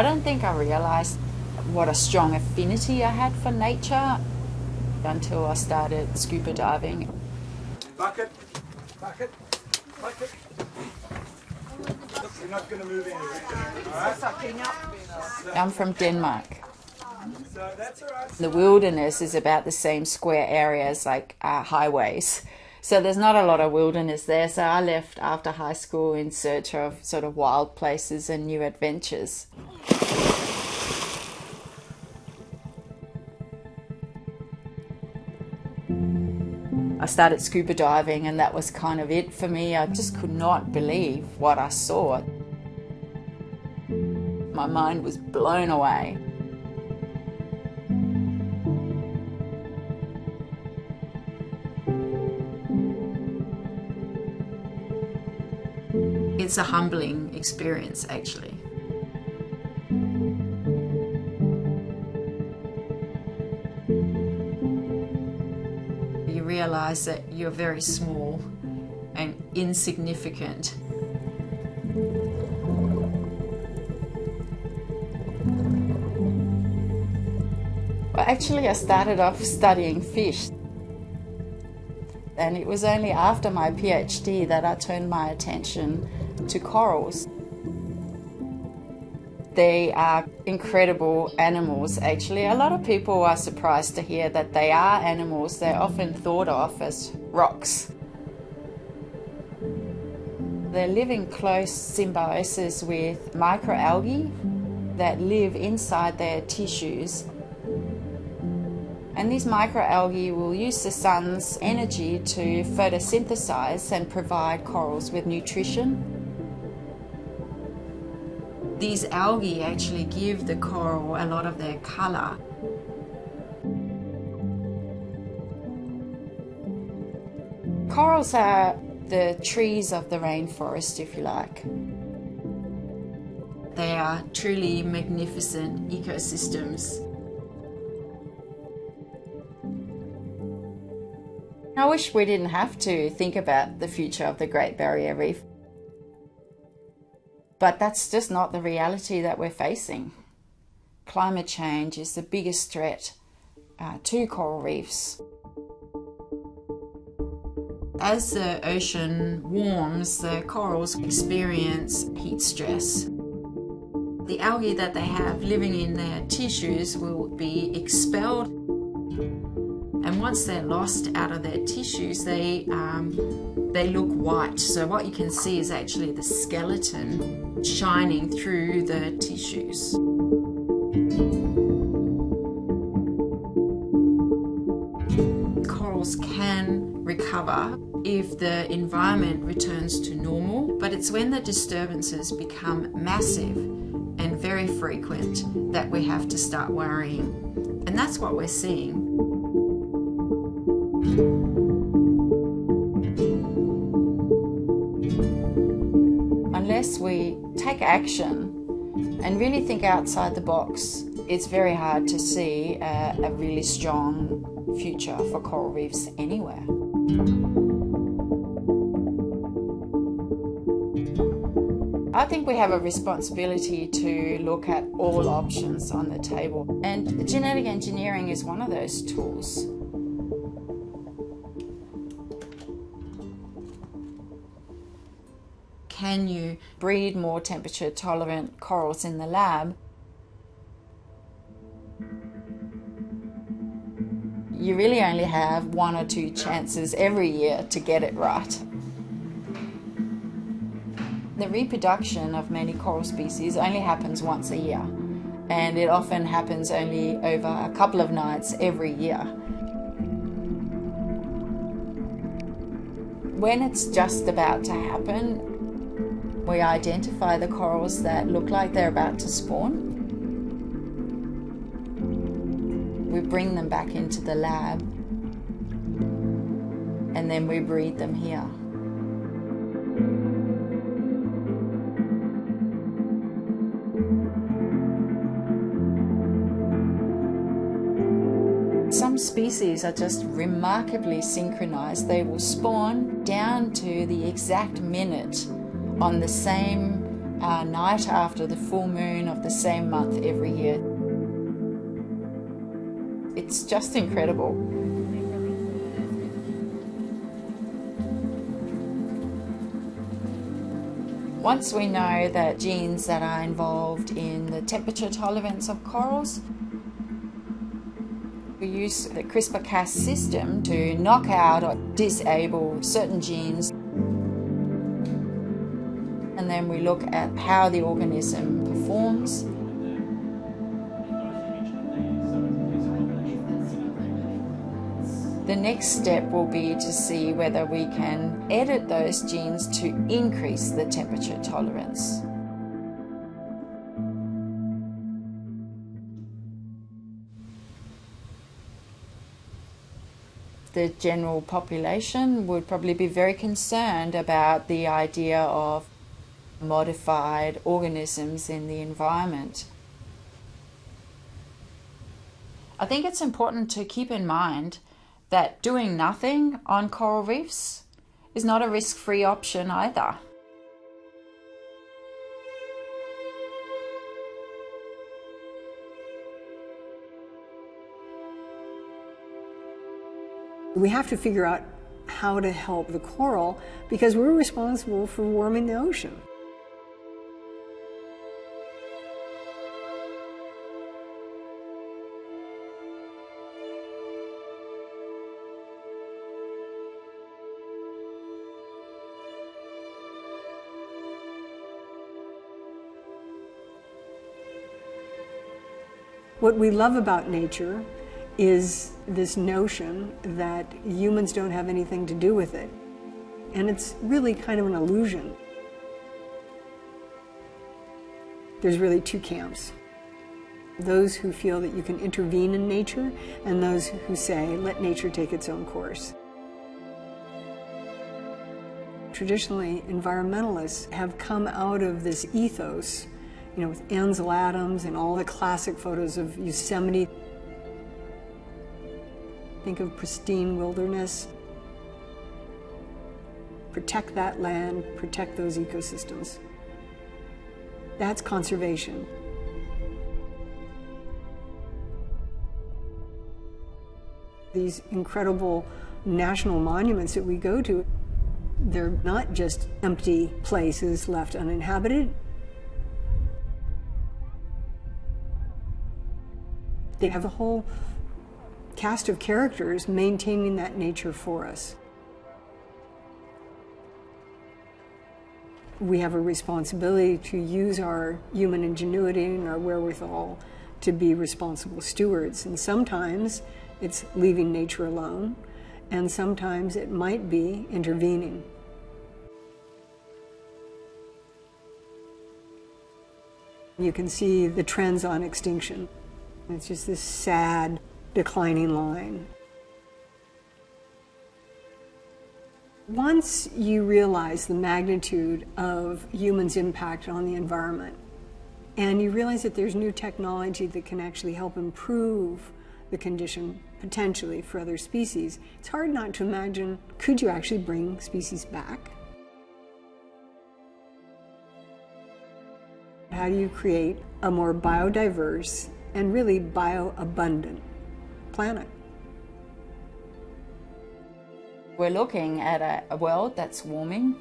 I don't think I realized what a strong affinity I had for nature until I started scuba diving. Bucket, bucket, bucket. You're not going to move anywhere. Right? I'm from Denmark. So that's all right. The wilderness is about the same square area as like uh, highways. So there's not a lot of wilderness there. So I left after high school in search of sort of wild places and new adventures. I started scuba diving, and that was kind of it for me. I just could not believe what I saw. My mind was blown away. It's a humbling experience, actually. You realize that you're very small and insignificant. Well, actually, I started off studying fish. And it was only after my PhD that I turned my attention to corals. They are incredible animals, actually. A lot of people are surprised to hear that they are animals. They're often thought of as rocks. They're living close symbiosis with microalgae that live inside their tissues and these microalgae will use the sun's energy to photosynthesize and provide corals with nutrition. These algae actually give the coral a lot of their color. Corals are the trees of the rainforest, if you like. They are truly magnificent ecosystems. I wish we didn't have to think about the future of the Great Barrier Reef. But that's just not the reality that we're facing. Climate change is the biggest threat uh, to coral reefs. As the ocean warms, the corals experience heat stress. The algae that they have living in their tissues will be expelled and once they're lost out of their tissues, they um, they look white. So what you can see is actually the skeleton shining through the tissues. Corals can recover if the environment returns to normal, but it's when the disturbances become massive and very frequent that we have to start worrying. And that's what we're seeing. We take action and really think outside the box, it's very hard to see a, a really strong future for coral reefs anywhere. I think we have a responsibility to look at all options on the table, and genetic engineering is one of those tools. Can you breed more temperature tolerant corals in the lab? You really only have one or two chances every year to get it right. The reproduction of many coral species only happens once a year, and it often happens only over a couple of nights every year. When it's just about to happen, we identify the corals that look like they're about to spawn. We bring them back into the lab and then we breed them here. Some species are just remarkably synchronized. They will spawn down to the exact minute on the same uh, night after the full moon of the same month every year. It's just incredible. Once we know that genes that are involved in the temperature tolerance of corals, we use the CRISPR-Cas system to knock out or disable certain genes look at how the organism performs The next step will be to see whether we can edit those genes to increase the temperature tolerance. The general population would probably be very concerned about the idea of modified organisms in the environment. I think it's important to keep in mind that doing nothing on coral reefs is not a risk free option either. We have to figure out how to help the coral because we're responsible for warming the ocean. What we love about nature is this notion that humans don't have anything to do with it. And it's really kind of an illusion. There's really two camps. Those who feel that you can intervene in nature and those who say, let nature take its own course. Traditionally, environmentalists have come out of this ethos you know, with Ansel Adams and all the classic photos of Yosemite. Think of pristine wilderness. Protect that land, protect those ecosystems. That's conservation. These incredible national monuments that we go to, they're not just empty places left uninhabited. They have a whole cast of characters maintaining that nature for us. We have a responsibility to use our human ingenuity and our wherewithal to be responsible stewards. And sometimes it's leaving nature alone, and sometimes it might be intervening. You can see the trends on extinction. It's just this sad, declining line. Once you realize the magnitude of humans' impact on the environment, and you realize that there's new technology that can actually help improve the condition potentially for other species, it's hard not to imagine could you actually bring species back? How do you create a more biodiverse and really bioabundant planet. We're looking at a, a, world that's warming.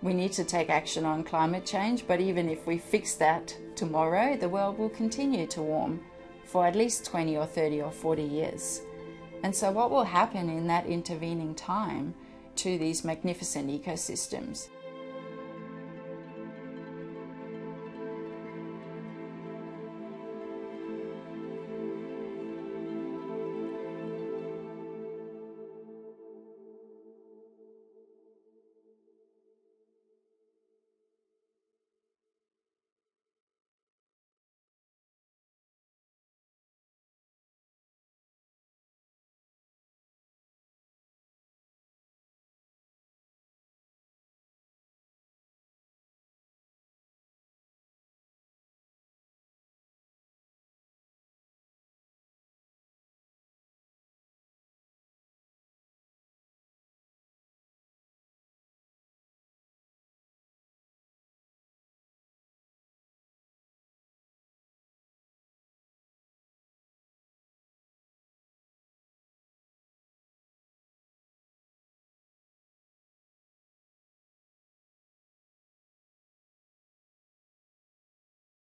We need to take action on climate change, but even if we fix that tomorrow, the world will continue to warm for at least 20 or 30 or 40 years. And so, what will happen in that intervening time to these magnificent ecosystems?